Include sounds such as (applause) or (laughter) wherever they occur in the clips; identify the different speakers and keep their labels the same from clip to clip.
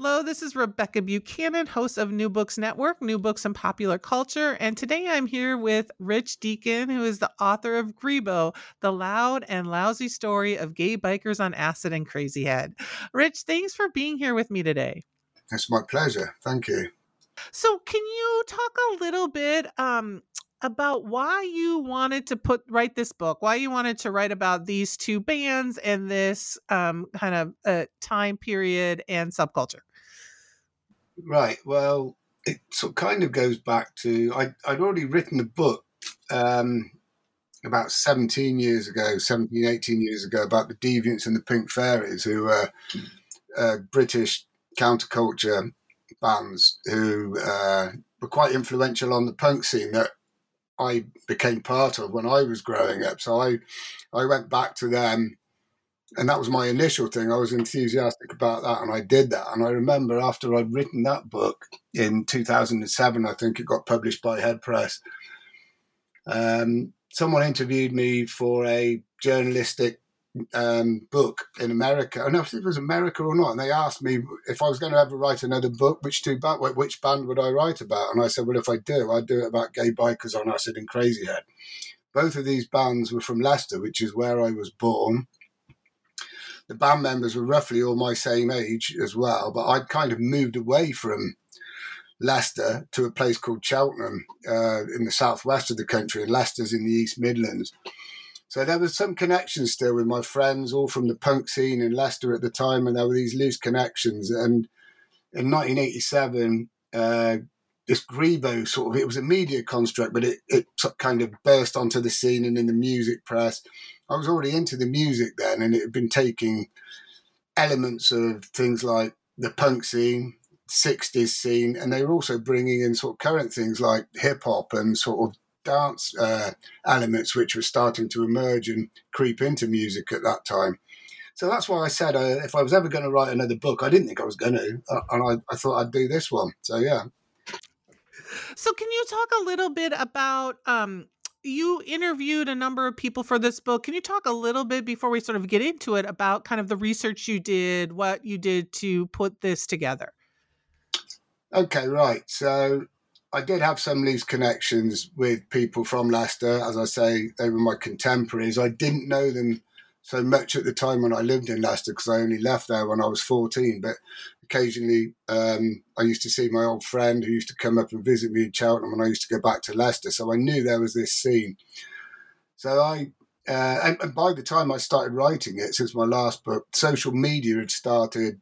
Speaker 1: Hello, this is Rebecca Buchanan, host of New Books Network, New Books and Popular Culture. And today I'm here with Rich Deakin, who is the author of Grebo, the loud and lousy story of Gaye Bykers on Acid and crazy head. Rich, thanks for being here with me today.
Speaker 2: It's my pleasure. Thank you.
Speaker 1: So, can you talk a little bit um, about why you wanted to put write this book why you wanted to write about these two bands and this um, kind of uh, time period and subculture
Speaker 2: Right. Well, it sort of kind of goes back to I, I'd already written a book um, about 17 years ago, 17, 18 years ago, about the Deviants and the Pink Fairies, who were uh, British counterculture bands who uh, were quite influential on the punk scene that I became part of when I was growing up. So I, I went back to them and that was my initial thing. I was enthusiastic about that, and I did that. And I remember after I'd written that book in 2007, I think it got published by Headpress. Um, someone interviewed me for a journalistic um, book in America. And I don't know if it was America or not. And they asked me if I was going to ever write another book, which two ba- which band would I write about? And I said, well, if I do, I'd do it about Gaye Bykers on Acid and crazy head. Both of these bands were from Leicester, which is where I was born the band members were roughly all my same age as well, but I'd kind of moved away from Leicester to a place called Cheltenham uh, in the southwest of the country, and Leicester's in the East Midlands. So there was some connection still with my friends, all from the punk scene in Leicester at the time, and there were these loose connections. And in 1987, uh, this Grebo sort of it was a media construct, but it, it kind of burst onto the scene and in the music press. I was already into the music then, and it had been taking elements of things like the punk scene, 60s scene, and they were also bringing in sort of current things like hip hop and sort of dance uh, elements, which were starting to emerge and creep into music at that time. So that's why I said uh, if I was ever going to write another book, I didn't think I was going to, uh, and I, I thought I'd do this one. So yeah.
Speaker 1: So, can you talk a little bit about? Um, you interviewed a number of people for this book. Can you talk a little bit before we sort of get into it about kind of the research you did, what you did to put this together?
Speaker 2: Okay, right. So I did have some loose connections with people from Leicester. As I say, they were my contemporaries. I didn't know them so much at the time when I lived in Leicester because I only left there when I was 14. But occasionally um, I used to see my old friend who used to come up and visit me in Cheltenham when I used to go back to Leicester. So I knew there was this scene. So I, uh, and, and by the time I started writing it, since my last book, social media had started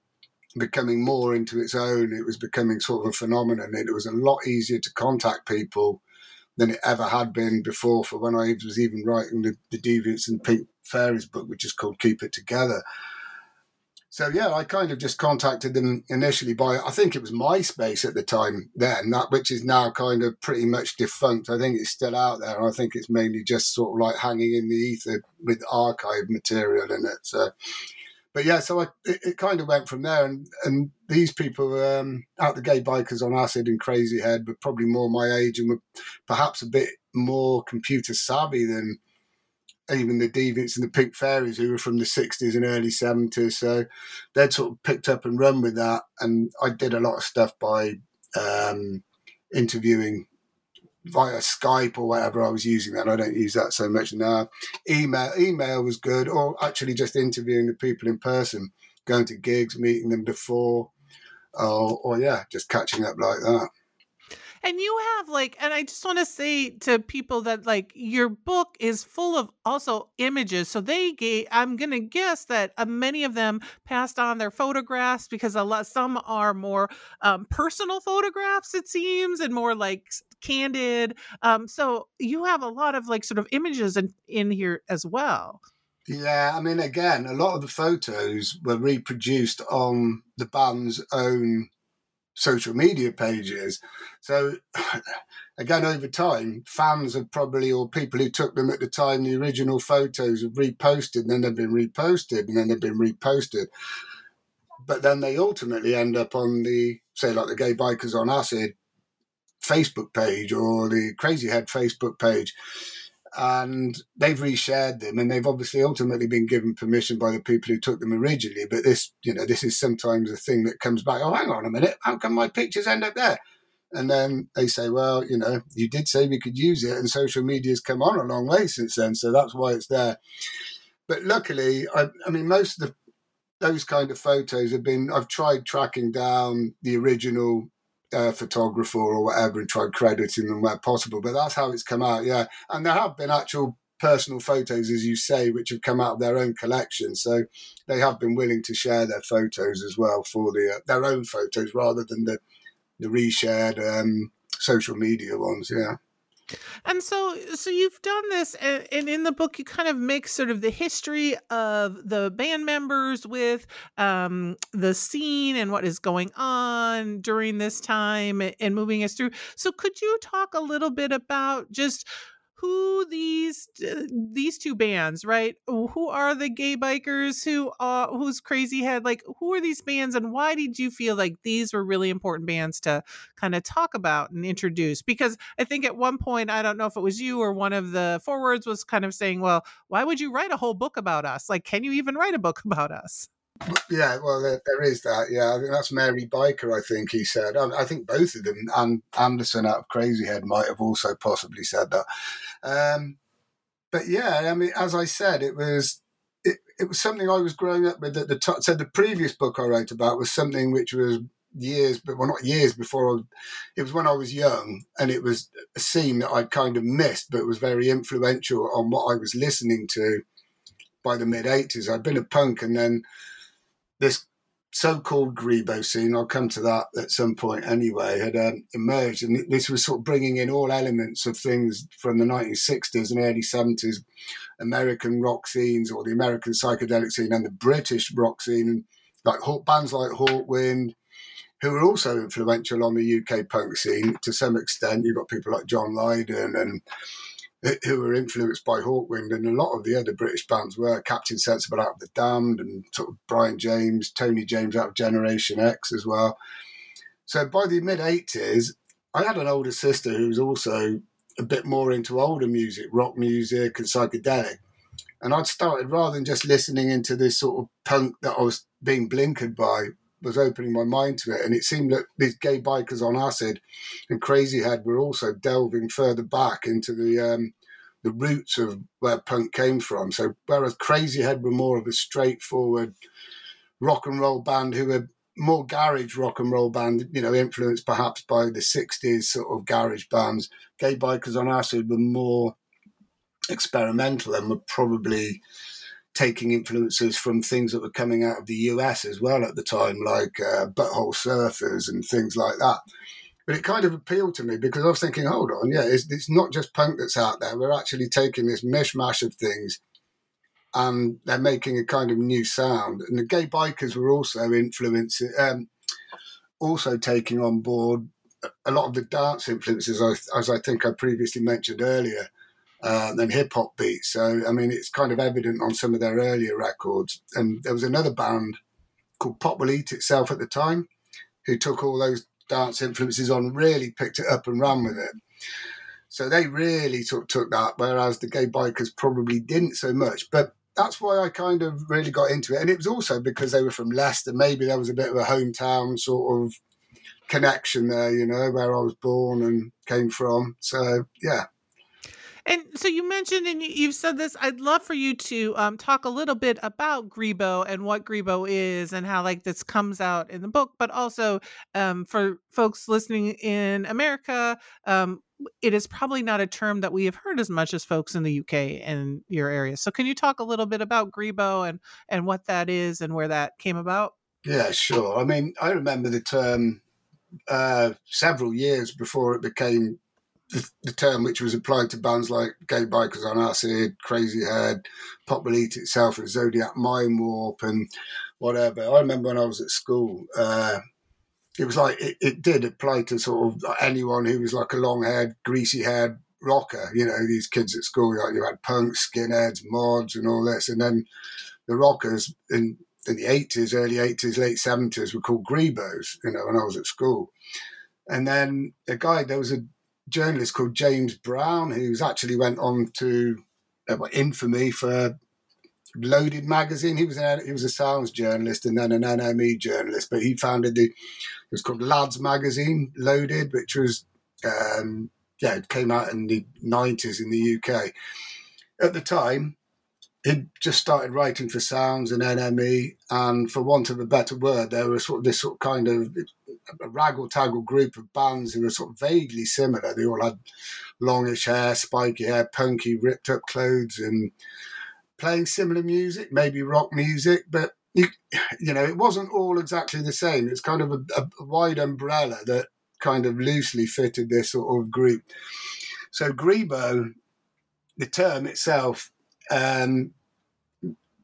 Speaker 2: becoming more into its own. It was becoming sort of a phenomenon. It was a lot easier to contact people than it ever had been before for when I was even writing the, the Deviants and Pink Fairies book, which is called Keep It Together. So yeah, I kind of just contacted them initially by I think it was MySpace at the time then, that which is now kind of pretty much defunct. I think it's still out there. I think it's mainly just sort of like hanging in the ether with archive material in it. So, but yeah, so I, it, it kind of went from there. And and these people um, out the Gaye Bykers on Acid and crazy head were probably more my age and were perhaps a bit more computer savvy than even the Deviants and the Pink Fairies, who were from the 60s and early 70s. So they'd sort of picked up and run with that. And I did a lot of stuff by um, interviewing via Skype or whatever I was using that. I don't use that so much now. Email, email was good, or actually just interviewing the people in person, going to gigs, meeting them before, or, or yeah, just catching up like that.
Speaker 1: And you have like, and I just want to say to people that like your book is full of also images. So they gave, I'm going to guess that uh, many of them passed on their photographs because a lot, some are more um, personal photographs, it seems, and more like candid. Um, so you have a lot of like sort of images in, in here as well.
Speaker 2: Yeah, I mean, again, a lot of the photos were reproduced on the band's own social media pages. So, (sighs) again, over time, fans have probably, or people who took them at the time, the original photos have reposted, and then they've been reposted, and then they've been reposted. But then they ultimately end up on the, say, like the Gaye Bykers on Acid Facebook page or the Crazy Head Facebook page and they've reshared them and they've obviously ultimately been given permission by the people who took them originally but this you know this is sometimes a thing that comes back oh hang on a minute how come my pictures end up there? And then they say well you know you did say we could use it and social media's come on a long way since then so that's why it's there. But luckily i, I mean most of the those kind of photos have been i've tried tracking down the original uh, photographer or whatever and tried crediting them where possible. But that's how it's come out, yeah. And there have been actual personal photos, as you say, which have come out of their own collection. So they have been willing to share their photos as well for the uh, their own photos rather than the the reshared um, social media ones. Yeah.
Speaker 1: And so, so you've done this, and, and, in the book, you kind of make sort of the history of the band members with um, the scene and what is going on during this time, and moving us through. So, could you talk a little bit about just who these uh, these two bands, right? Who are the Gaye Bykers? Who uh who's Crazy Head? Like who are these bands and why did you feel like these were really important bands to kind of talk about and introduce? Because I think at one point I don't know if it was you or one of the forwards was kind of saying, "Well, why would you write a whole book about us? Like can you even write a book (laughs) about us?"
Speaker 2: Yeah, well, there, there is that. Yeah, I think that's Mary Byker. I think he said. I, I, think both of them, and Anderson out of Crazy Head might have also possibly said that. Um, but yeah, I mean, as I said, it was it, it was something I was growing up with. At the top, so the previous book I wrote about was something which was years, but well, not years before. I, it was when I was young, and it was a scene that I'd kind of missed, but was very influential on what I was listening to by the mid '80s. I'd been a punk, and then this so-called Grebo scene, I'll come to that at some point anyway, had um, emerged, and this was sort of bringing in all elements of things from the 1960s and early 70s, American rock scenes or the American psychedelic scene and the British rock scene, like bands like Hawkwind, who were also influential on the UK punk scene to some extent. You've got people like John Lydon and who were influenced by Hawkwind, and a lot of the other British bands were Captain Sensible out of the Damned, and sort of Brian James, Tony James out of Generation X as well. So by the mid '80s, I had an older sister who was also a bit more into older music, rock music, and psychedelic. And I'd started rather than just listening into this sort of punk that I was being blinkered by, was opening my mind to it. And it seemed that these Gaye Bykers on Acid and Crazy Head were also delving further back into the um, the roots of where punk came from. So whereas Crazy Head were more of a straightforward rock and roll band who were more garage rock and roll band, you know, influenced perhaps by the 60s sort of garage bands. Gaye Bykers on Acid were more experimental and were probably taking influences from things that were coming out of the US as well at the time, like uh, Butthole Surfers and things like that. But it kind of appealed to me because I was thinking, hold on, yeah, it's, it's not just punk that's out there. We're actually taking this mishmash of things and they're making a kind of new sound. And the Gaye Bykers were also influencing, um, also taking on board a lot of the dance influences, as I think I previously mentioned earlier uh, than hip hop beats. So, I mean, it's kind of evident on some of their earlier records. And there was another band called Pop Will Eat Itself at the time who took all those dance influences on, really picked it up and ran with it. So they really took, took that, whereas the Gaye Bykers probably didn't so much. But that's why I kind of really got into it. And it was also because they were from Leicester. Maybe there was a bit of a hometown sort of connection there, you know, where I was born and came from. So, yeah.
Speaker 1: And so you mentioned, and you've said this. I'd love for you to um, talk a little bit about Grebo and what Grebo is, and how like this comes out in the book. But also um, for folks listening in America, um, it is probably not a term that we have heard as much as folks in the UK and your area. So can you talk a little bit about Grebo and and what that is and where that came about?
Speaker 2: Yeah, sure. I mean, I remember the term uh, several years before it became the, term which was applied to bands like Gaye Bykers on Acid, Crazy Head, Pop Will Eat Itself, and Zodiac Mindwarp, and whatever. I remember when I was at school, uh, it was like it, it, did apply to sort of anyone who was like a long haired, greasy haired rocker. You know, these kids at school, like you had punks, skinheads, mods, and all this. And then the rockers in, in the 80s, early 80s, late 70s were called Grebos, you know, when I was at school. And then a guy, there was a journalist called James Brown, who's actually went on to uh, infamy for Loaded magazine. He was an, he was a sounds journalist and then an NME journalist, but he founded the it was called Lads magazine, Loaded, which was um, yeah, it came out in the nineties in the UK. At the time, he'd just started writing for Sounds and NME, and for want of a better word, there was sort of this sort of kind of a raggle taggle group of bands who were sort of vaguely similar. They all had longish hair, spiky hair, punky, ripped up clothes, and playing similar music, maybe rock music, but you, you know, it wasn't all exactly the same. It's kind of a, a wide umbrella that kind of loosely fitted this sort of group. So Grebo, the term itself, um,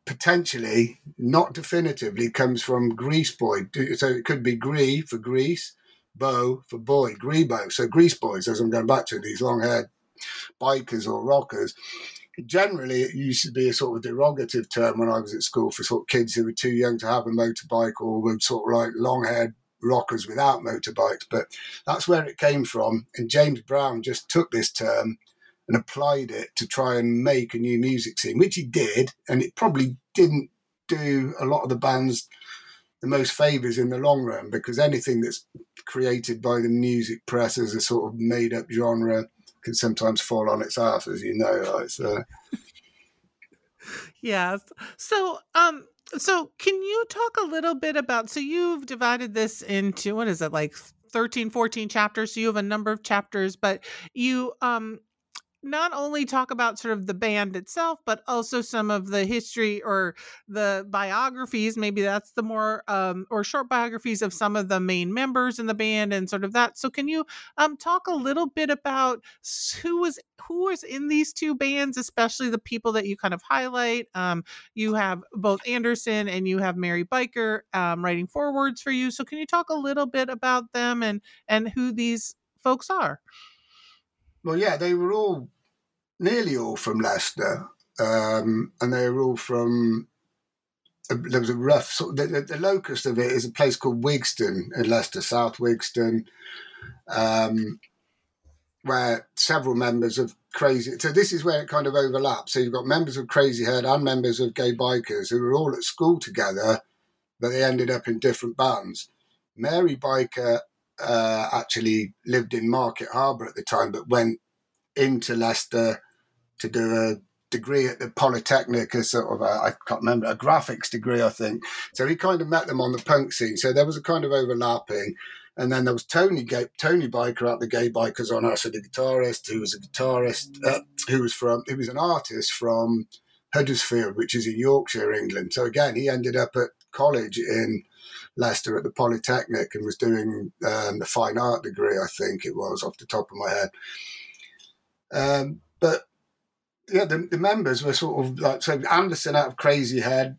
Speaker 2: potentially, not definitively, comes from Grease Boy. So it could be Gree for Grease, Bo for boy, Grebo. So Grease Boys, as I'm going back to, these long haired bikers or rockers. Generally, it used to be a sort of derogative term when I was at school for sort of kids who were too young to have a motorbike or were sort of like long haired rockers without motorbikes. But that's where it came from. And James Brown just took this term and applied it to try and make a new music scene, which he did. And it probably didn't do a lot of the bands the most favours in the long run because anything that's created by the music press as a sort of made up genre can sometimes fall on its ass, as you know. Like, so. (laughs)
Speaker 1: yes. So, um, so can you talk a little bit about so you've divided this into what is it like 13 14 chapters so you have a number of chapters but you um not only talk about sort of the band itself, but also some of the history or the biographies. Maybe that's the more um, or short biographies of some of the main members in the band and sort of that. So, can you um, talk a little bit about who was who was in these two bands, especially the people that you kind of highlight? Um, you have both Anderson and you have Mary Byker um, writing forwards for you. So, can you talk a little bit about them and and who these folks are?
Speaker 2: Well, yeah, they were all nearly all from Leicester, um, and they were all from. Uh, there was a rough sort. Of, the, the, locust of it is a place called Wigston in Leicester, South Wigston, um, where several members of Crazy. So this is where it kind of overlaps. So you've got members of Crazy Head and members of Gaye Bykers who were all at school together, but they ended up in different bands. Mary Byker uh, actually lived in Market Harborough at the time, but went into Leicester to do a degree at the Polytechnic, a sort of I can't remember, a graphics degree, I think. So he kind of met them on the punk scene. So there was a kind of overlapping. And then there was Tony Tony Byker at the Gaye Bykers on Acid, the guitarist, who was a guitarist, uh, who was from, he was an artist from Huddersfield, which is in Yorkshire, England. So again, he ended up at college in Leicester at the Polytechnic and was doing um, the fine art degree, I think it was, off the top of my head. Um, but yeah, the, the, members were sort of like so Anderson out of Crazy Head.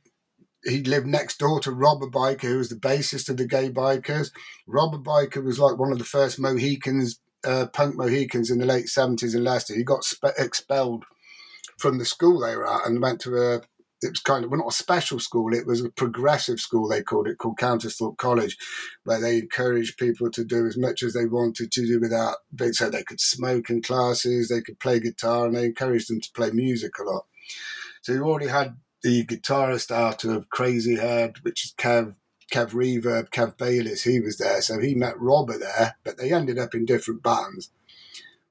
Speaker 2: He lived next door to Robber Byker, who was the bassist of the Gaye Bykers. Robber Byker was like one of the first Mohicans, uh, punk Mohicans in the late seventies in Leicester. He got spe- expelled from the school they were at and went to a it was kind of well not a special school it was a progressive school they called it called Countesthorpe College where they encouraged people to do as much as they wanted to do without They so they could smoke in classes they could play guitar and they encouraged them to play music a lot. So you already had the guitarist out of Crazy Head which is Kev Kev Reverb Kev Bayliss he was there so he met Robert there but they ended up in different bands.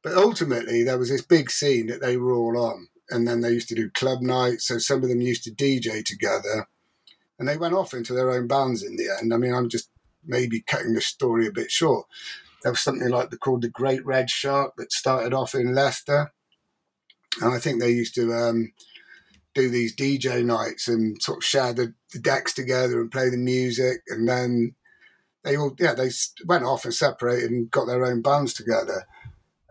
Speaker 2: But ultimately there was this big scene that they were all on and then they used to do club nights. So some of them used to DJ together, and they went off into their own bands in the end. I mean, I'm just maybe cutting the story a bit short. There was something like the called the Great Red Shark that started off in Leicester, and I think they used to um, do these DJ nights and sort of share the, the decks together and play the music, and then they all yeah they went off and separated and got their own bands together.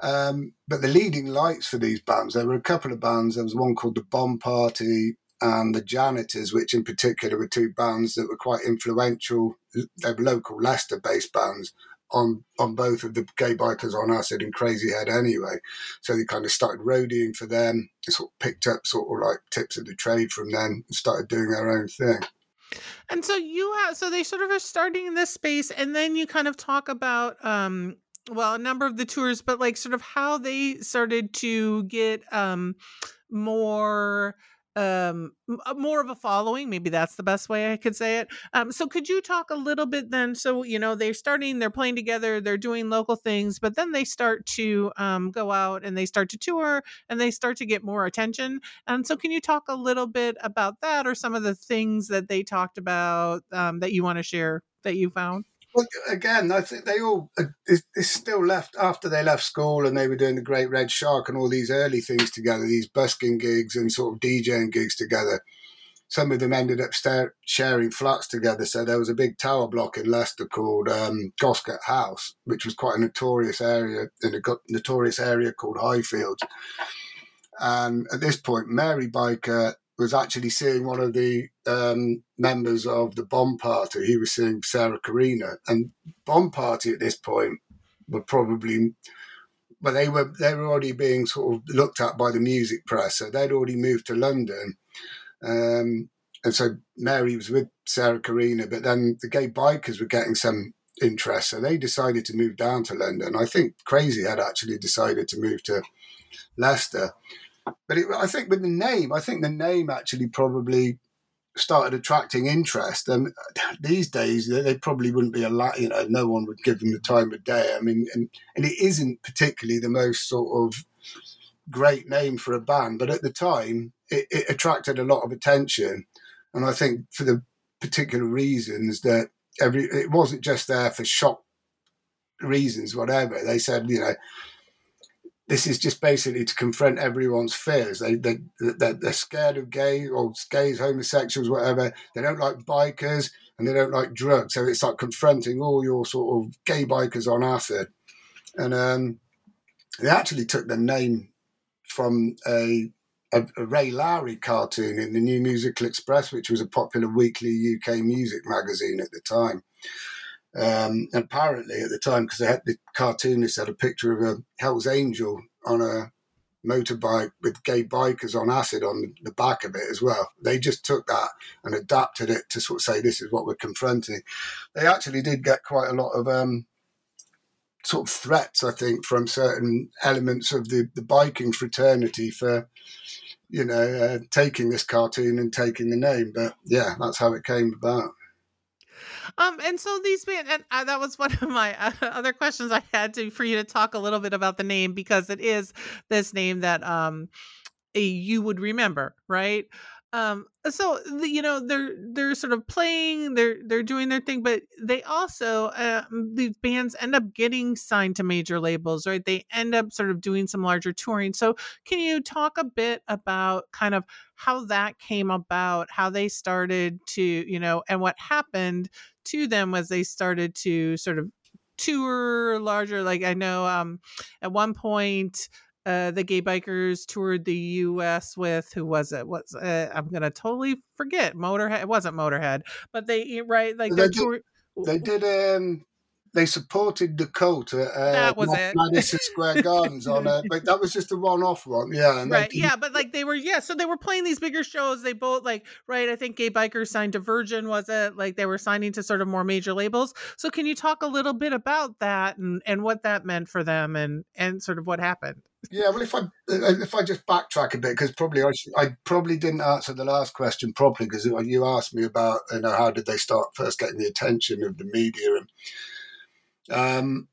Speaker 2: Um, but the leading lights for these bands, there were a couple of bands. There was one called the Bomb Party and the Janitors, which in particular were two bands that were quite influential. They were local Leicester-based bands on on both of the Gaye Bykers on Acid and crazy head anyway so they kind of started roadieing for them they sort of picked up sort of like tips of the trade from them and started doing their own thing
Speaker 1: and so you have so they sort of are starting in this space and then you kind of talk about um well a number of the tours but like sort of how they started to get um more um uh, more of a following maybe that's the best way i could say it. Um so could you talk a little bit then? So you know they're starting they're playing together they're doing local things but then they start to um go out and they start to tour and they start to get more attention. And so can you talk a little bit about that or some of the things that they talked about um, that you want to share that you found
Speaker 2: well, again, I think they all it's, uh, still left after they left school and they were doing the Great Red Shark and all these early things together, these busking gigs and sort of DJing gigs together. Some of them ended up start, sharing flats together. So there was a big tower block in Leicester called um, Goscote House, which was quite a notorious area in a notorious area called Highfields. And at this point, Mary Byker was actually seeing one of the um, members of the Bomb Party. He was seeing Sarah Corina, and Bomb Party at this point were probably, well, they were they were already being sort of looked at by the music press. So they'd already moved to London, um, and so Mary was with Sarah Corina, but then the Gaye Bykers were getting some interest, so they decided to move down to London. I think Crazyhead actually decided to move to Leicester. But it, I think with the name, I think the name actually probably started attracting interest. And (sighs) these days, they probably wouldn't be a lot. You know, no one would give them the time of day. I mean, and and it isn't particularly the most sort of great name for a band, but at the time, it, it attracted a lot of attention. And I think for the particular reasons that every it wasn't just there for shock reasons, whatever. They said, you know, this is just basically to confront everyone's fears. They, they, they're, they're scared of gay or gays, homosexuals, whatever. They don't like bikers and they don't like drugs. So it's like confronting all your sort of gay bikers on acid. And um, they actually took the name from a, a, a, Ray Lowry cartoon in the New Musical Express, which was a popular weekly UK music magazine at the time. Um, apparently, at the time, because the cartoonist had a picture of a Hell's Angel on a motorbike with gay bikers on acid on the back of it as well. They just took that and adapted it to sort of say this is what we're confronting. They actually did get quite a lot of um, sort of threats, I think, from certain elements of the, the biking fraternity for you know uh, taking this cartoon and taking the name. But yeah, that's how it came about.
Speaker 1: Um, and so these bands, and uh, that was (laughs) one of my uh, other questions I had to for you to talk a little bit about the name because it is this name that um you would remember, right? um so the, you know they're they're sort of playing they're they're doing their thing but they also uh, these bands end up getting signed to major labels right they end up sort of doing some larger touring so can you talk a bit about kind of how that came about how they started to you know and what happened to them as they started to sort of tour larger like i know um at one point uh, the Gaye Bykers toured the U.S. with who was it? Was uh, I'm gonna totally forget Motorhead. It wasn't Motorhead, but they right like
Speaker 2: they did, they did um they supported Dakota at uh, that was it. Madison Square (laughs) Gardens on it, but that was just a one-off one, yeah.
Speaker 1: right, yeah, but like they were, yeah, so they were playing these bigger shows. They both like, right? I think Gaye Bykers signed to Virgin, was it? Like they were signing to sort of more major labels. So can you talk a little bit about that and and what that meant for them and and sort of what happened?
Speaker 2: Yeah, well, if I uh, if I just backtrack a bit, because probably I should, I probably didn't answer the last question properly because you asked me about you know how did they start first getting the attention of the media and um,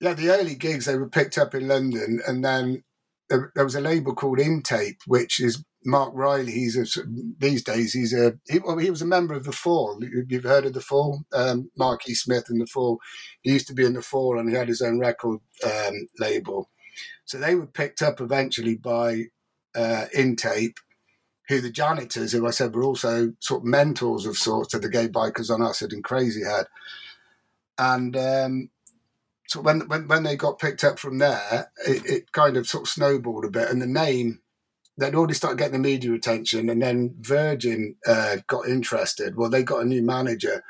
Speaker 2: yeah, the early gigs they were picked up in London, and then there, there was a label called In Tape, which is Marc Riley. He's a, these days he's a he, well, he was a member of the Fall. You've heard of the Fall, um, Mark E. Smith and the Fall. He used to be in the Fall, and he had his own record um, label. So they were picked up eventually by uh, In Tape, who the janitors, who I said were also sort of mentors of sorts to the Gaye Bykers on Acid and Crazy Head and um, so when when when they got picked up from there, it, it kind of sort of snowballed a bit, and the name they'd already started getting the media attention, and then Virgin uh, got interested. Well, they got a new manager,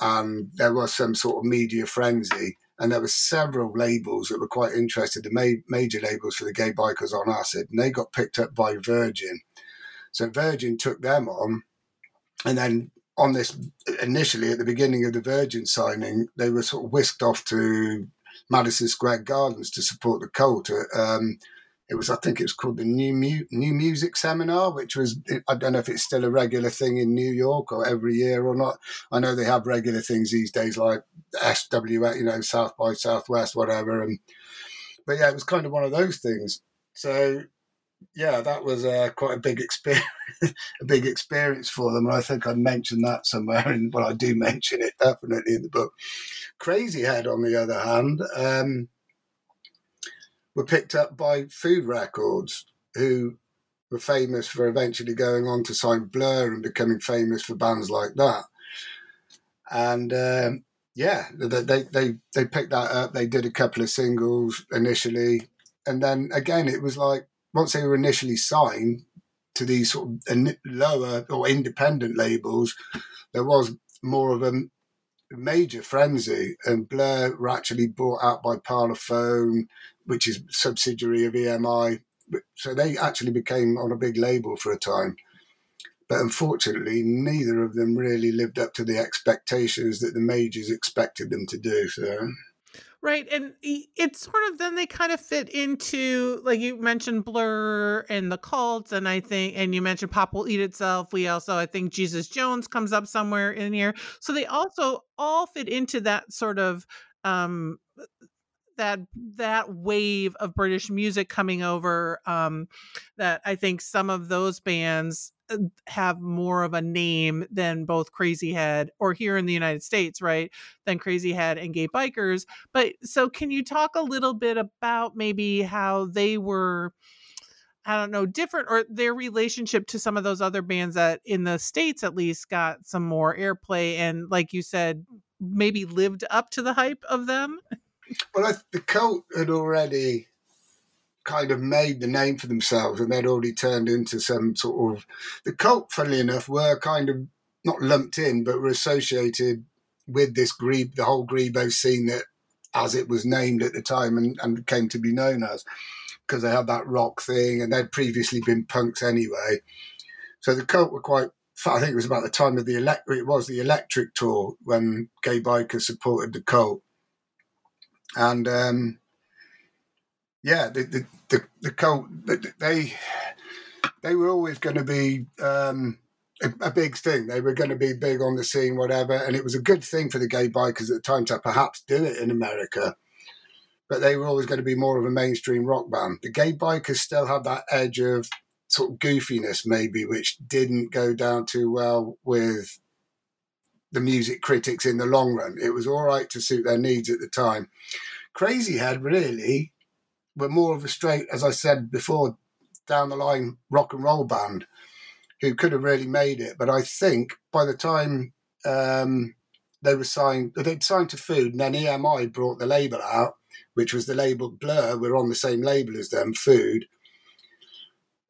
Speaker 2: and there was some sort of media frenzy, and there were several labels that were quite interested, the ma- major labels for the Gaye Bykers on Acid, and they got picked up by Virgin. So Virgin took them on, and then on this initially at the beginning of the Virgin signing, they were sort of whisked off to Madison Square Gardens to support the cult. Um, it was, I think, it was called the New Mu- New Music Seminar, which was I don't know if it's still a regular thing in New York or every year or not. I know they have regular things these days like SW, you know, South by Southwest, whatever. And but yeah, it was kind of one of those things. So yeah, that was uh, quite a big experience, (laughs) a big experience for them. And I think I mentioned that somewhere, and well, I do mention it definitely in the book. Crazyhead, on the other hand, um, were picked up by Food Records, who were famous for eventually going on to sign Blur and becoming famous for bands like that. And um, yeah, they, they they they picked that up. They did a couple of singles initially, and then again, it was like once they were initially signed to these sort of lower or independent labels, there was more of a major frenzy, and Blur were actually bought out by Parlophone, which is subsidiary of EMI. So they actually became on a big label for a time. But unfortunately, neither of them really lived up to the expectations that the majors expected them to do. So
Speaker 1: Right. And it's sort of then they kind of fit into, like you mentioned Blur and the cults. And I think, and you mentioned Pop Will Eat Itself. We also, I think Jesus Jones comes up somewhere in here. So they also all fit into that sort of, um, that that wave of British music coming over um, that I think some of those bands uh, have more of a name than both Crazy Head or here in the United States, right? Than Crazy Head and Gaye Bykers. But so can you talk a little bit about maybe how they were I don't know, different or their relationship to some of those other bands that in the States at least got some more airplay and like you said, maybe lived up to the hype of them?
Speaker 2: Well, I, the cult had already kind of made the name for themselves and they'd already turned into some sort of the cult funnily enough were kind of not lumped in but were associated with this grebe the whole grebo scene that as it was named at the time and, and came to be known as because they had that rock thing and they'd previously been punks anyway. So the cult were quite I think it was about the time of the electric it was the electric tour when Gaye Bykers supported the cult and um, yeah, the the the, the cult they they were always going to be um, a, a, big thing. They were going to be big on the scene, whatever, and it was a good thing for the Gaye Bykers at the time to perhaps do it in America. But they were always going to be more of a mainstream rock band. The Gaye Bykers still had that edge of sort of goofiness, maybe, which didn't go down too well with the music critics in the long run. It was all right to suit their needs at the time. Crazyhead really were more of a straight, as I said before, down the line rock and roll band who could have really made it. But I think by the time um, they were signed, they'd signed to Food, and then EMI brought the label out, which was the label Blur. We're on the same label as them, Food.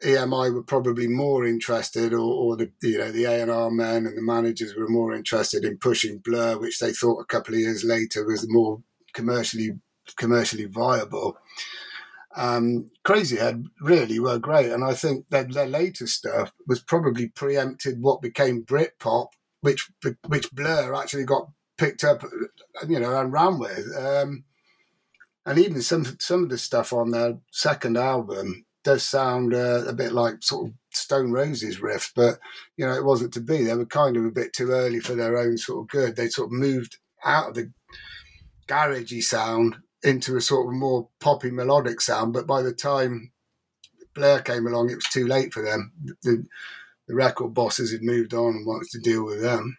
Speaker 2: EMI were probably more interested, or, or the you know the A and R men and the managers were more interested in pushing Blur, which they thought a couple of years later was more commercially commercially viable. Um, Crazyhead really were great, and I think their, their later stuff was probably preempted what became Britpop, which which Blur actually got picked up, you know, and ran with. Um, and even some some of the stuff on their second album does sound uh, a bit like sort of Stone Roses riff, but you know, it wasn't to be. They were kind of a bit too early for their own sort of good. They sort of moved out of the garagey sound into a sort of more poppy melodic sound. But by the time Blur came along, it was too late for them. The, the record bosses had moved on and wanted to deal with them.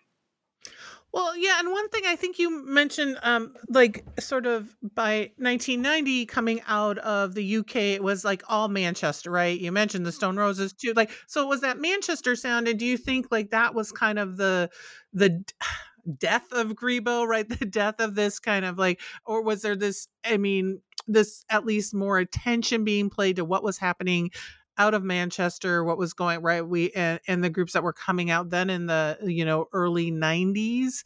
Speaker 1: Well, yeah, and one thing I think you mentioned, um, like sort of by 1990 coming out of the UK, it was like all Manchester, right? You mentioned the Stone Roses too, like so. Was that Manchester sound, and do you think like that was kind of the the (sighs) death of Grebo, right? (laughs) The death of this kind of like, or was there this? I mean, this at least more attention being played to what was happening out of Manchester, what was going right. We and, and the groups that were coming out then in the you know early '90s.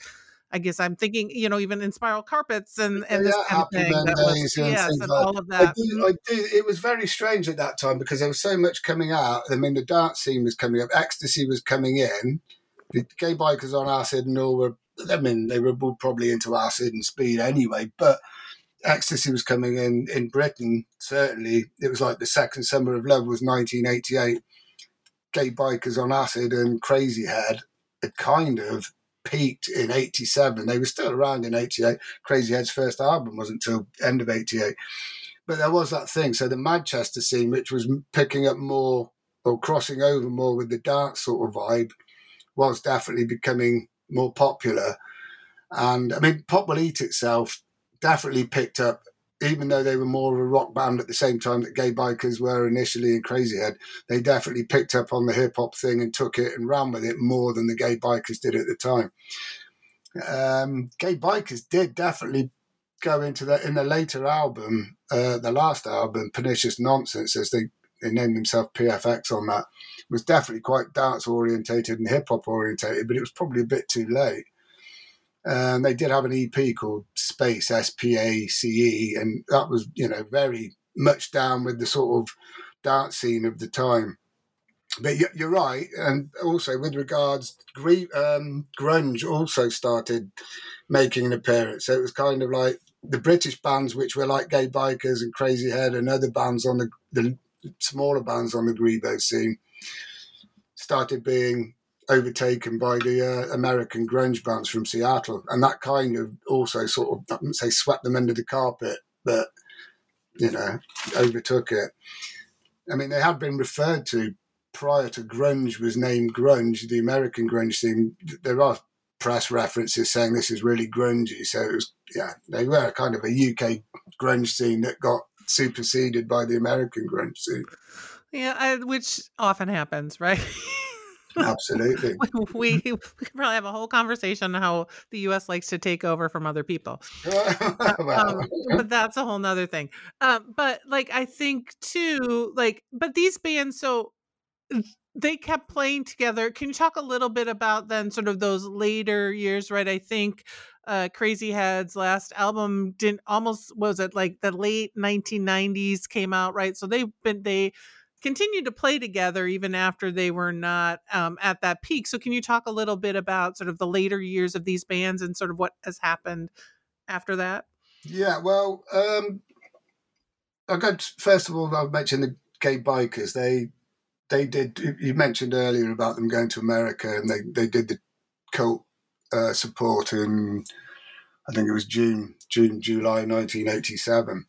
Speaker 1: I guess I'm thinking, you know, even Inspiral Carpets and, and this kind of thing. That was,
Speaker 2: and
Speaker 1: yes, and
Speaker 2: like-
Speaker 1: all of
Speaker 2: I
Speaker 1: that.
Speaker 2: do,
Speaker 1: Mhm.
Speaker 2: I do. It was very strange at that time because there was so much coming out. I mean, the dance scene was coming up, ecstasy was coming in, the Gaye Bykers on Acid and all were. I mean, they were probably into acid and speed anyway, but ecstasy was coming in in Britain. Certainly, it was like the second summer of love was 1988. Gaye Bykers on Acid and Crazy Head had kind of peaked in 87 they were still around in 88 crazy head's first album wasn't until end of 88 but there was that thing. So the manchester scene which was picking up more or crossing over more with the dance sort of vibe was definitely becoming more popular. And i mean pop will eat itself definitely picked up even though they were more of a rock band at the same time that Gaye Bykers were initially in crazy head they definitely picked up on the hip hop thing and took it and ran with it more than the Gaye Bykers did at the time. Um, Gaye Bykers did definitely go into that in the later album, uh, the last album, Pernicious Nonsense, as they, they named themselves PFX on that, was definitely quite dance orientated and hip hop orientated, but it was probably a bit too late. Um, they did have an EP called Space S P A C E, and that was you know very much down with the sort of dance scene of the time. But you're right, and also with regards, um, grunge also started making an appearance. So it was kind of like the British bands, which were like Gaye Bykers and Crazy Head, and other bands on the the smaller bands on the Grebo scene, started being overtaken by the uh, American grunge bands from Seattle, and that kind of also sort of I wouldn't say swept them under the carpet, but you know overtook it. I mean, they had been referred to prior to grunge was named grunge. The American grunge scene, there are press references saying this is really grungy. So it was, yeah, they were kind of a UK grunge scene that got superseded by the American grunge scene.
Speaker 1: Yeah, I, which often happens, right? (laughs)
Speaker 2: Absolutely. (laughs)
Speaker 1: we, we could probably have a whole conversation on how the U.S. likes to take over from other people. (laughs)
Speaker 2: well,
Speaker 1: um, but that's a whole nother thing. Um, but like I think too, like, but these bands, so they kept playing together. Can you talk a little bit about then sort of those later years, right? I think uh Crazy Head's last album didn't almost was it like the late 1990s came out, right? So they've been they continued to play together even after they were not um, at that peak. So can you talk a little bit about sort of the later years of these bands and sort of what has happened after that?
Speaker 2: Yeah, well, um, I got first of all. I mentioned the Gaye Bykers. They they did. You mentioned earlier about them going to America, and they they did the cult uh, support in I think it was June June July 1987.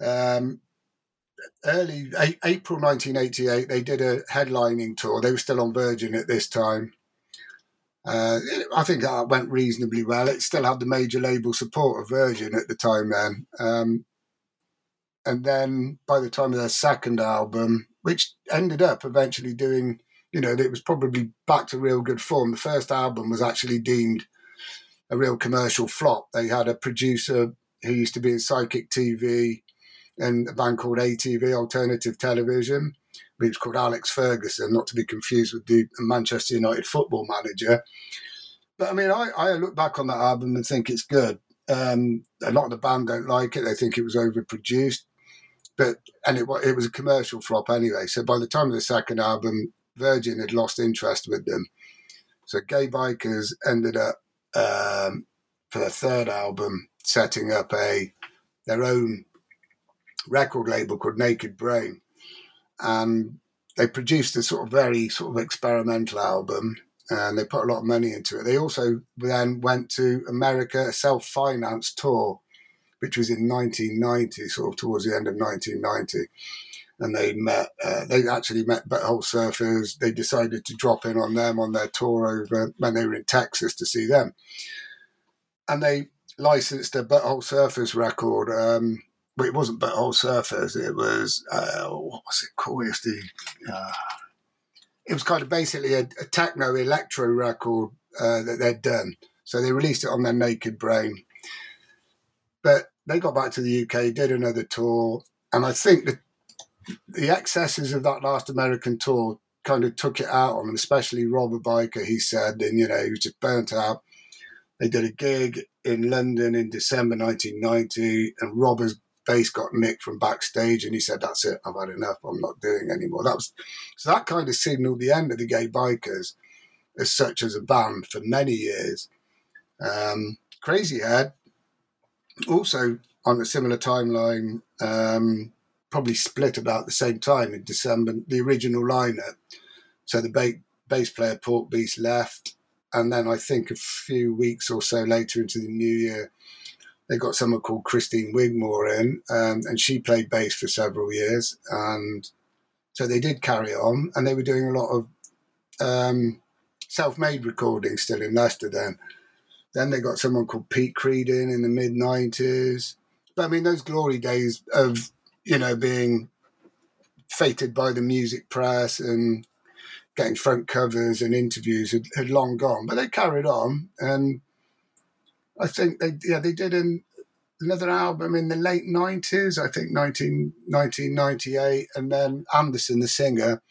Speaker 2: Um, early April 1988, they did a headlining tour. They were still on Virgin at this time. Uh, I think that went reasonably well. It still had the major label support of Virgin at the time then. Um, and then by the time of their second album, which ended up eventually doing, you know, it was probably back to real good form. The first album was actually deemed a real commercial flop. They had a producer who used to be in Psychic TV and a band called ATV, Alternative Television, which was called Alex Fergusson, not to be confused with the Manchester United football manager. But I mean, I, I look back on that album and think it's good. Um, a lot of the band don't like it; they think it was overproduced. But and it, it was a commercial flop anyway. So by the time of the second album, Virgin had lost interest with them. So Gaye Bykers ended up um, for the third album setting up a their own record label called Naked Brain, and they produced a sort of very sort of experimental album, and they put a lot of money into it. They also then went to America, a self-financed tour, which was in 1990, sort of towards the end of 1990. And they met. Uh, they actually met Butthole Surfers. They decided to drop in on them on their tour over when they were in Texas to see them, and they licensed a Butthole Surfers record. Um, but it wasn't Butthole Surfers. It was uh, what was it called? It was the uh, it was kind of basically a, a techno electro record uh, that they'd done. So they released it on their Naked Brain. But they got back to the UK, did another tour, and I think the the excesses of that last American tour kind of took it out on him, especially Robber Byker, he said, and you know, he was just burnt out. They did a gig in London in December 1990, and Robert's bass got nicked from backstage, and he said, "That's it, I've had enough. I'm not doing anymore." That was so that kind of signaled the end of the Gaye Bykers as such as a band for many years. Um, Crazyhead also on a similar timeline, um, probably split about the same time in December. The original lineup, so the ba- bass player Porkbeast left, and then I think a few weeks or so later into the new year, they got someone called Christine Wigmore in, um, and she played bass for several years, and so they did carry on, and they were doing a lot of um, self-made recordings still in Leicester then. Then they got someone called Pete Creed in in the mid '90s. But I mean, those glory days of you know being fated by the music press and getting front covers and interviews had, had long gone. But they carried on, and I think they yeah they did an, another album in the late '90s. I think 19, 1998, and then Anderson, the singer,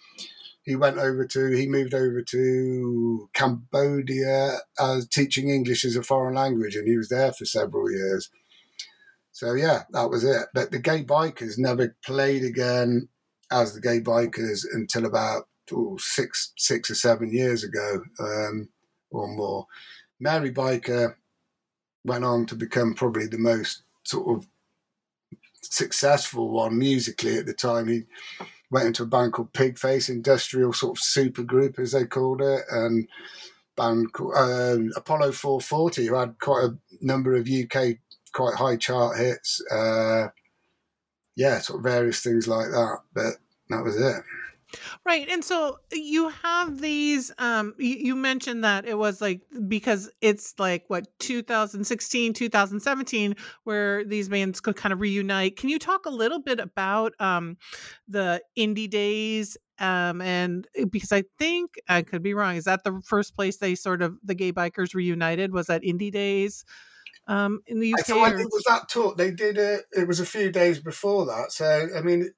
Speaker 2: he went over to he moved over to Cambodia as teaching English as a foreign language, and he was there for several years. So yeah, that was it. But the Gaye Bykers never played again as the Gaye Bykers until about ooh, six six or seven years ago um, or more. Mary Byker went on to become probably the most sort of successful one musically at the time. He went into a band called Pigface Industrial sort of super group as they called it, and band uh, Apollo 440 who had quite a number of UK quite high chart hits. Uh, yeah, sort of various things like that. But that was it.
Speaker 1: Right. And so you have these um you, you mentioned that it was like because it's like what 2016, 2017 where these bands could kind of reunite. Can you talk a little bit about um the Indie Daze um and eh, because I think I could be wrong. Is that the first place they sort of the Gaye Bykers reunited was that Indie Daze? Um, in the UK,
Speaker 2: I, thought, it was that tour. They did it. It was a few days before that. So I mean,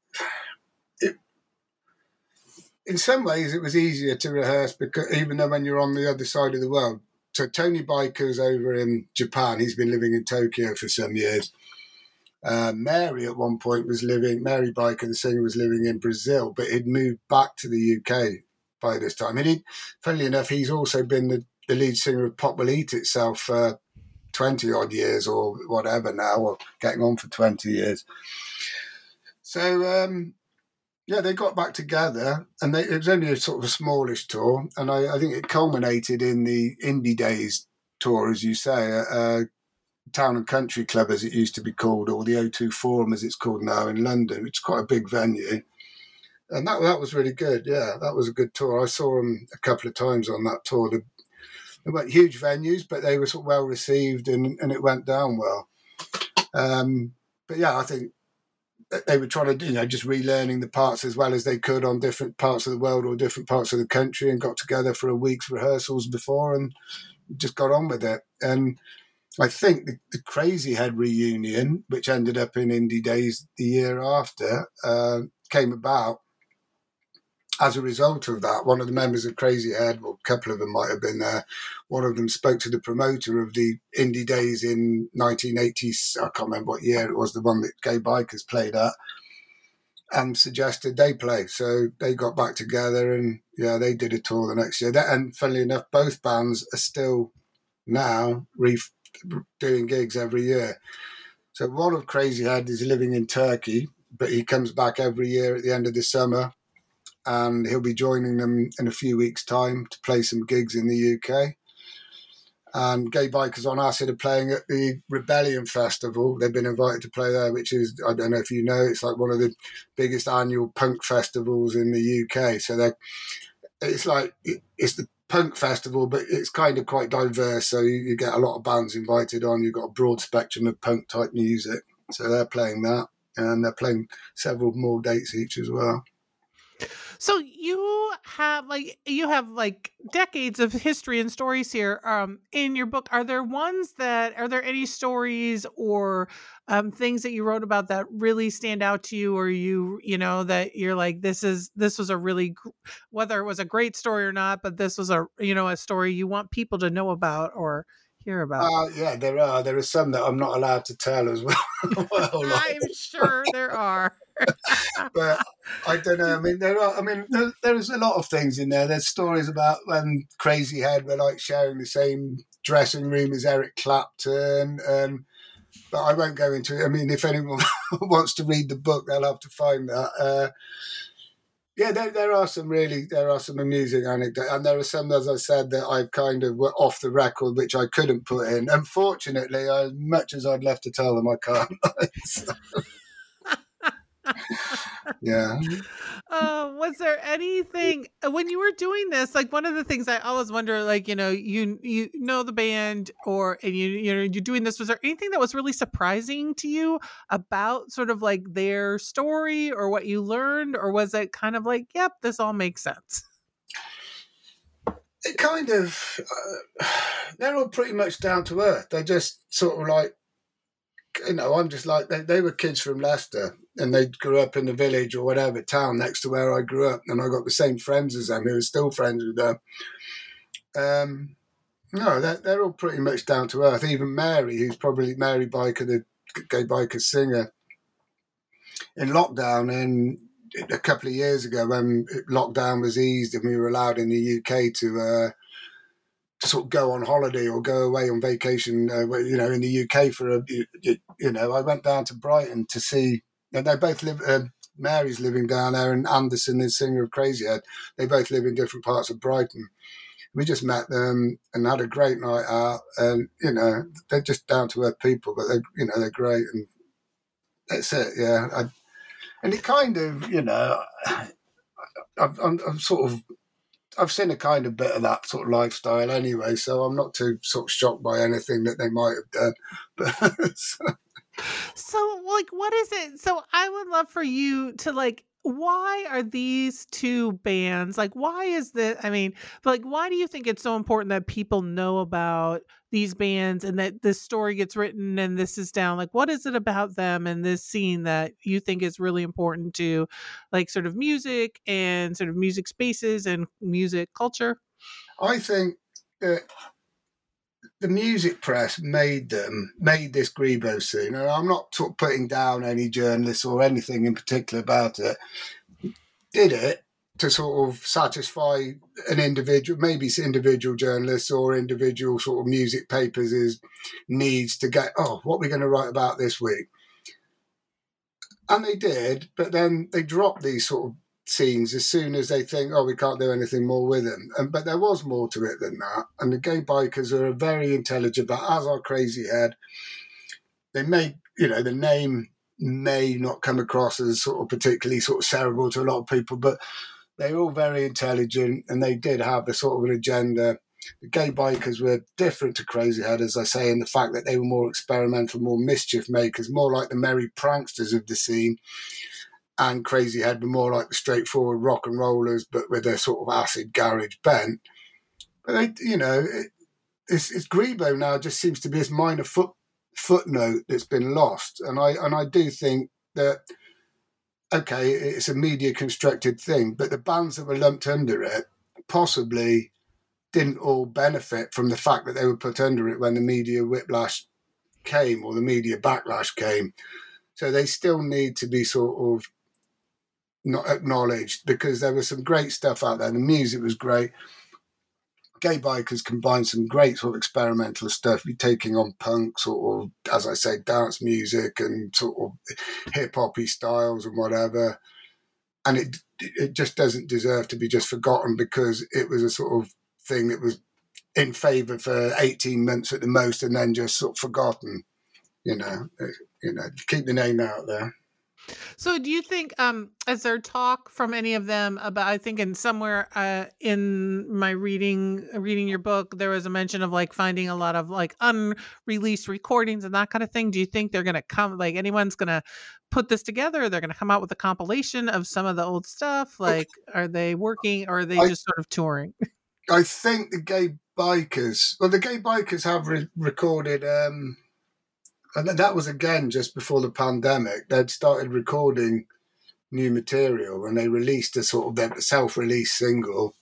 Speaker 2: in some ways it was easier to rehearse because even though when you're on the other side of the world. So Tony Byker's over in Japan. He's been living in Tokyo for some years. Uh, Mary at one point was living. Mary Byker, the singer, was living in Brazil, but he'd moved back to the UK by this time. And he, funnily enough, he's also been the, the lead singer of Pop Will Eat Itself for twenty odd years or whatever now, or getting on for twenty years. So um, yeah, they got back together, and they, it was only a sort of a smallish tour, and I, I think it culminated in the Indie Daze tour, as you say, a, town and country club, as it used to be called, or the O2 Forum, as it's called now in London, which is quite a big venue. And that that was really good. Yeah, that was a good tour. I saw them a couple of times on that tour. They, they weren't huge venues, but they were sort of well received, and, and it went down well. Um, but yeah, I think they were trying to, you know, just relearning the parts as well as they could on different parts of the world or different parts of the country and got together for a week's rehearsals before and just got on with it. And I think the, the Crazyhead reunion, which ended up in Indie Daze the year after, uh, came about as a result of that, one of the members of Crazyhead, well, a couple of them might have been there, one of them spoke to the promoter of the Indie Daze in 1980s, I can't remember what year it was, the one that Gaye Bykers played at, and suggested they play. So they got back together and, yeah, they did a tour the next year. And funnily enough, both bands are still now re- doing gigs every year. So one of Crazyhead is living in Turkey, but he comes back every year at the end of the summer and he'll be joining them in a few weeks' time to play some gigs in the UK. And Gaye Bykers on Acid are playing at the Rebellion Festival. They've been invited to play there, which is, I don't know if you know, it's like one of the biggest annual punk festivals in the UK. So they're, it's like, it's the punk festival, but it's kind of quite diverse. So you, you get a lot of bands invited on. You've got a broad spectrum of punk type music. So they're playing that. And they're playing several more dates each as well.
Speaker 1: So you have like you have like decades of history and stories here um in your book. Are there ones that are there any stories or um things that you wrote about that really stand out to you or you you know that you're like this is this was a really whether it was a great story or not, but this was a you know a story you want people to know about or hear about?
Speaker 2: Uh, yeah, there are. There are some that I'm not allowed to tell as well. (laughs) (laughs)
Speaker 1: well like. I'm sure there are. (laughs)
Speaker 2: but I don't know. I mean, there are. I mean, there, there's a lot of things in there. There's stories about when Crazyhead were like sharing the same dressing room as Eric Clapton. Um, but I won't go into it. I mean, if anyone wants to read the book, they'll have to find that. Uh, yeah, there, there are some really there are some amusing anecdotes, and there are some, as I said, that I kind of were off the record, which I couldn't put in. Unfortunately, as much as I'd love to tell them, I can't. (laughs) yeah.
Speaker 1: Uh, (laughs) was there anything uh, when you were doing this? Like one of the things I always wonder, like you know, you you know the band, or and you you know you're doing this. Was there anything that was really surprising to you about sort of like their story or what you learned, or was it kind of like, yep, this all makes sense?
Speaker 2: It kind of, uh, (sighs) they're all pretty much down to earth. They're just sort of like you know, I'm just like they, they were kids from Leicester and they grew up in the village or whatever town next to where I grew up, and I got the same friends as them who are still friends with them. Um, no, they're, they're all pretty much down to earth. Even Mary, who's probably Mary Byker, the Gaye Byker singer, in lockdown and a couple of years ago when lockdown was eased and we were allowed in the UK to uh, to sort of go on holiday or go away on vacation, uh, you know, in the UK for a, you, you, know, I went down to Brighton to see, and they both live, uh, Mary's living down there and Anderson the singer of Crazyhead. They both live in different parts of Brighton. We just met them and had a great night out and, you know, they're just down to earth people, but they, you know, they're great and that's it. Yeah. I, and it kind of, you know, (sighs) I'm, I'm sort of I've seen a kind of bit of that sort of lifestyle anyway, so I'm not too sort of shocked by anything that they might have done. (laughs) But
Speaker 1: so. like, what is it? So, I would love for you to like why are these two bands like why is this i mean like why do you think it's so important that people know about these bands and that this story gets written and this is down like what is it about them and this scene that you think is really important to like sort of music and sort of music spaces and music culture
Speaker 2: i think that the music press made them made this Grebo scene, and I'm not of putting down any journalists or anything in particular about it. Did it to sort of satisfy an individual, maybe individual journalists or individual sort of music papers' is needs to get, oh, what we're we going to write about this week? And they did, but then they dropped these sort of scenes as soon as they think, oh, we can't do anything more with them. And, but there was more to it than that. And the Gaye Bykers are very intelligent, but as our Crazyhead, they may, you know, the name may not come across as sort of particularly sort of cerebral to a lot of people, but they're all very intelligent and they did have the sort of an agenda. The Gaye Bykers were different to Crazyhead, as I say, in the fact that they were more experimental, more mischief makers, more like the merry pranksters of the scene and Crazyhead were more like the straightforward rock and rollers, but with a sort of acid garage bent. But they, you know, it, it's, it's Grebo now just seems to be this minor foot, footnote that's been lost, and I and I do think that okay, it's a media constructed thing, but the bands that were lumped under it possibly didn't all benefit from the fact that they were put under it when the media whiplash came or the media backlash came. So they still need to be sort of not acknowledged because there was some great stuff out there. The music was great. Gaye Bykers combined some great sort of experimental stuff, taking on punk, sort of, as I say, dance music and sort of hip hoppy styles and whatever. And it it just doesn't deserve to be just forgotten because it was a sort of thing that was in favour for 18 months at the most and then just sort of forgotten. You know, you know, keep the name out there.
Speaker 1: So do you think um is there talk from any of them about I think in somewhere uh in my reading reading your book there was a mention of like finding a lot of like unreleased recordings and that kind of thing. Do you think they're going to come like anyone's going to put this together? They're going to come out with a compilation of some of the old stuff? Like are they working or are they
Speaker 2: I-
Speaker 1: just sort of touring? (laughs)
Speaker 2: I think the Gaye Bykers, well, the Gaye Bykers have re- recorded, um, and that was again just before the pandemic. They'd started recording new material and they released a sort of self-release single.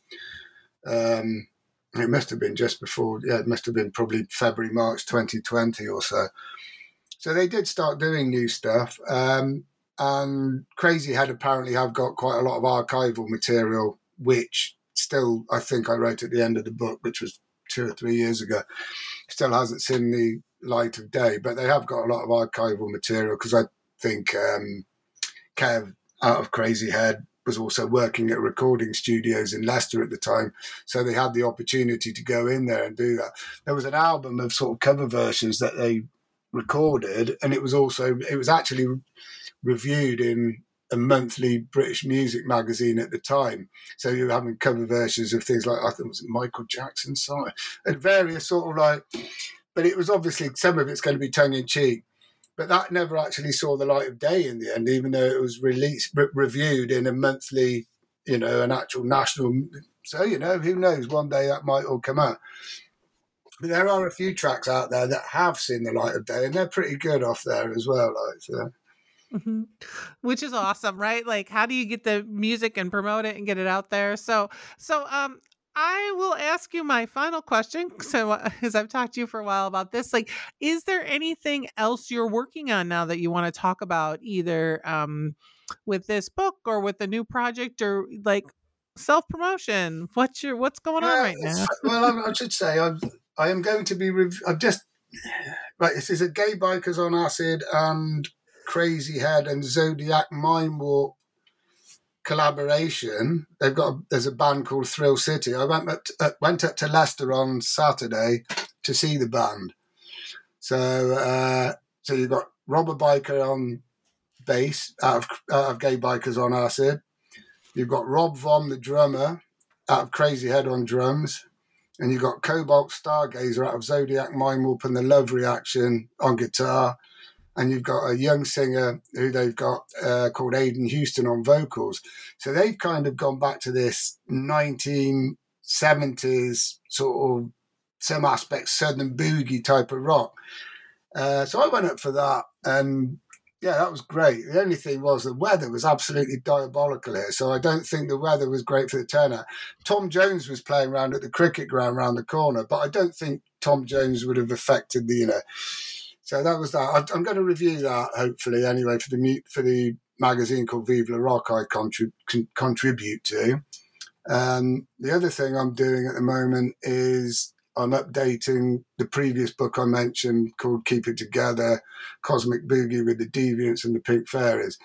Speaker 2: Um, it must have been just before, yeah, it must have been probably February, March 2020 or so. So they did start doing new stuff. Um, and Crazyhead apparently have got quite a lot of archival material, which still I think I wrote at the end of the book, which was two or three years ago, still hasn't seen the light of day. But they have got a lot of archival material because I think um, Kev out of Crazyhead was also working at recording studios in Leicester at the time, so they had the opportunity to go in there and do that. There was an album of sort of cover versions that they recorded, and it was also it was actually reviewed in a monthly British music magazine at the time. So you were having cover versions of things like I think it was Michael Jackson song and various sort of like but it was obviously some of it's going to be tongue in cheek. But that never actually saw the light of day in the end, even though it was released, re- reviewed in a monthly, you know, an actual national. So, you know, who knows? One day that might all come out. But there are a few tracks out there that have seen the light of day, and they're pretty good off there as well. Like, so.
Speaker 1: hmm Which is awesome, right? Like, how do you get the music and promote it and get it out there? So, so um, I will ask you my final question. So, as I've talked to you for a while about this, like, is there anything else you're working on now that you want to talk about, either um, with this book or with the new project, or like self promotion? What's your what's going on right now?
Speaker 2: well, I, I should say I'm, I am going to be. Rev- I've just (sighs) right. This is a Gaye Bykers on acid and Crazyhead and Zodiac Mindwarp collaboration. They've got there's a band called Thrill City. I went up to, uh, went up to Leicester on Saturday to see the band. So uh, so you've got Robber Byker on bass out of out of Gaye Bykers on acid. You've got Rob Vom, the drummer, out of Crazyhead on drums. And you've got Cobalt Stargazer out of Zodiac Mindwarp and the Love Reaction on guitar. And you've got a young singer who they've got uh, called Aiden Houston on vocals. So they've kind of gone back to this 1970s sort of some aspects Southern boogie type of rock. Uh, so I went up for that, and yeah, that was great. The only thing was the weather was absolutely diabolical here, so I don't think the weather was great for the turnout. Tom Jones was playing around at the cricket ground round the corner, but I don't think Tom Jones would have affected the you know. So that was that. I'm going to review that hopefully anyway for the for the magazine called Vive Le Rock I contrib- con- contribute to. Um, the other thing I'm doing at the moment is I'm updating the previous book I mentioned called Keep It Together Cosmic Boogie with the Deviants and the Pink Fairies.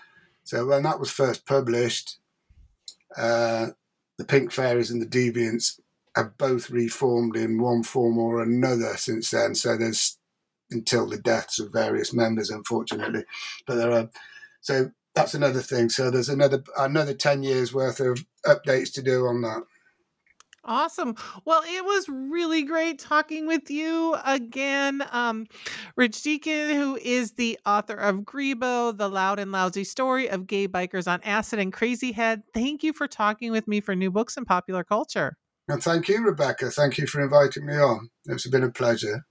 Speaker 2: So when that was first published, uh, the Pink Fairies and the Deviants have both reformed in one form or another since then. So there's until the deaths of various members, unfortunately. But there are so that's another thing. So there's another another ten years worth of updates to do on that.
Speaker 1: Awesome. Well, it was really great talking with you again. Um, Rich Deakin, who is the author of Grebo, The Loud and Lousy Story of Gaye Bykers on Acid and Crazyhead. Thank you for talking with me for New Books and Popular Culture.
Speaker 2: And thank you, Rebecca. Thank you for inviting me on. It's been a pleasure.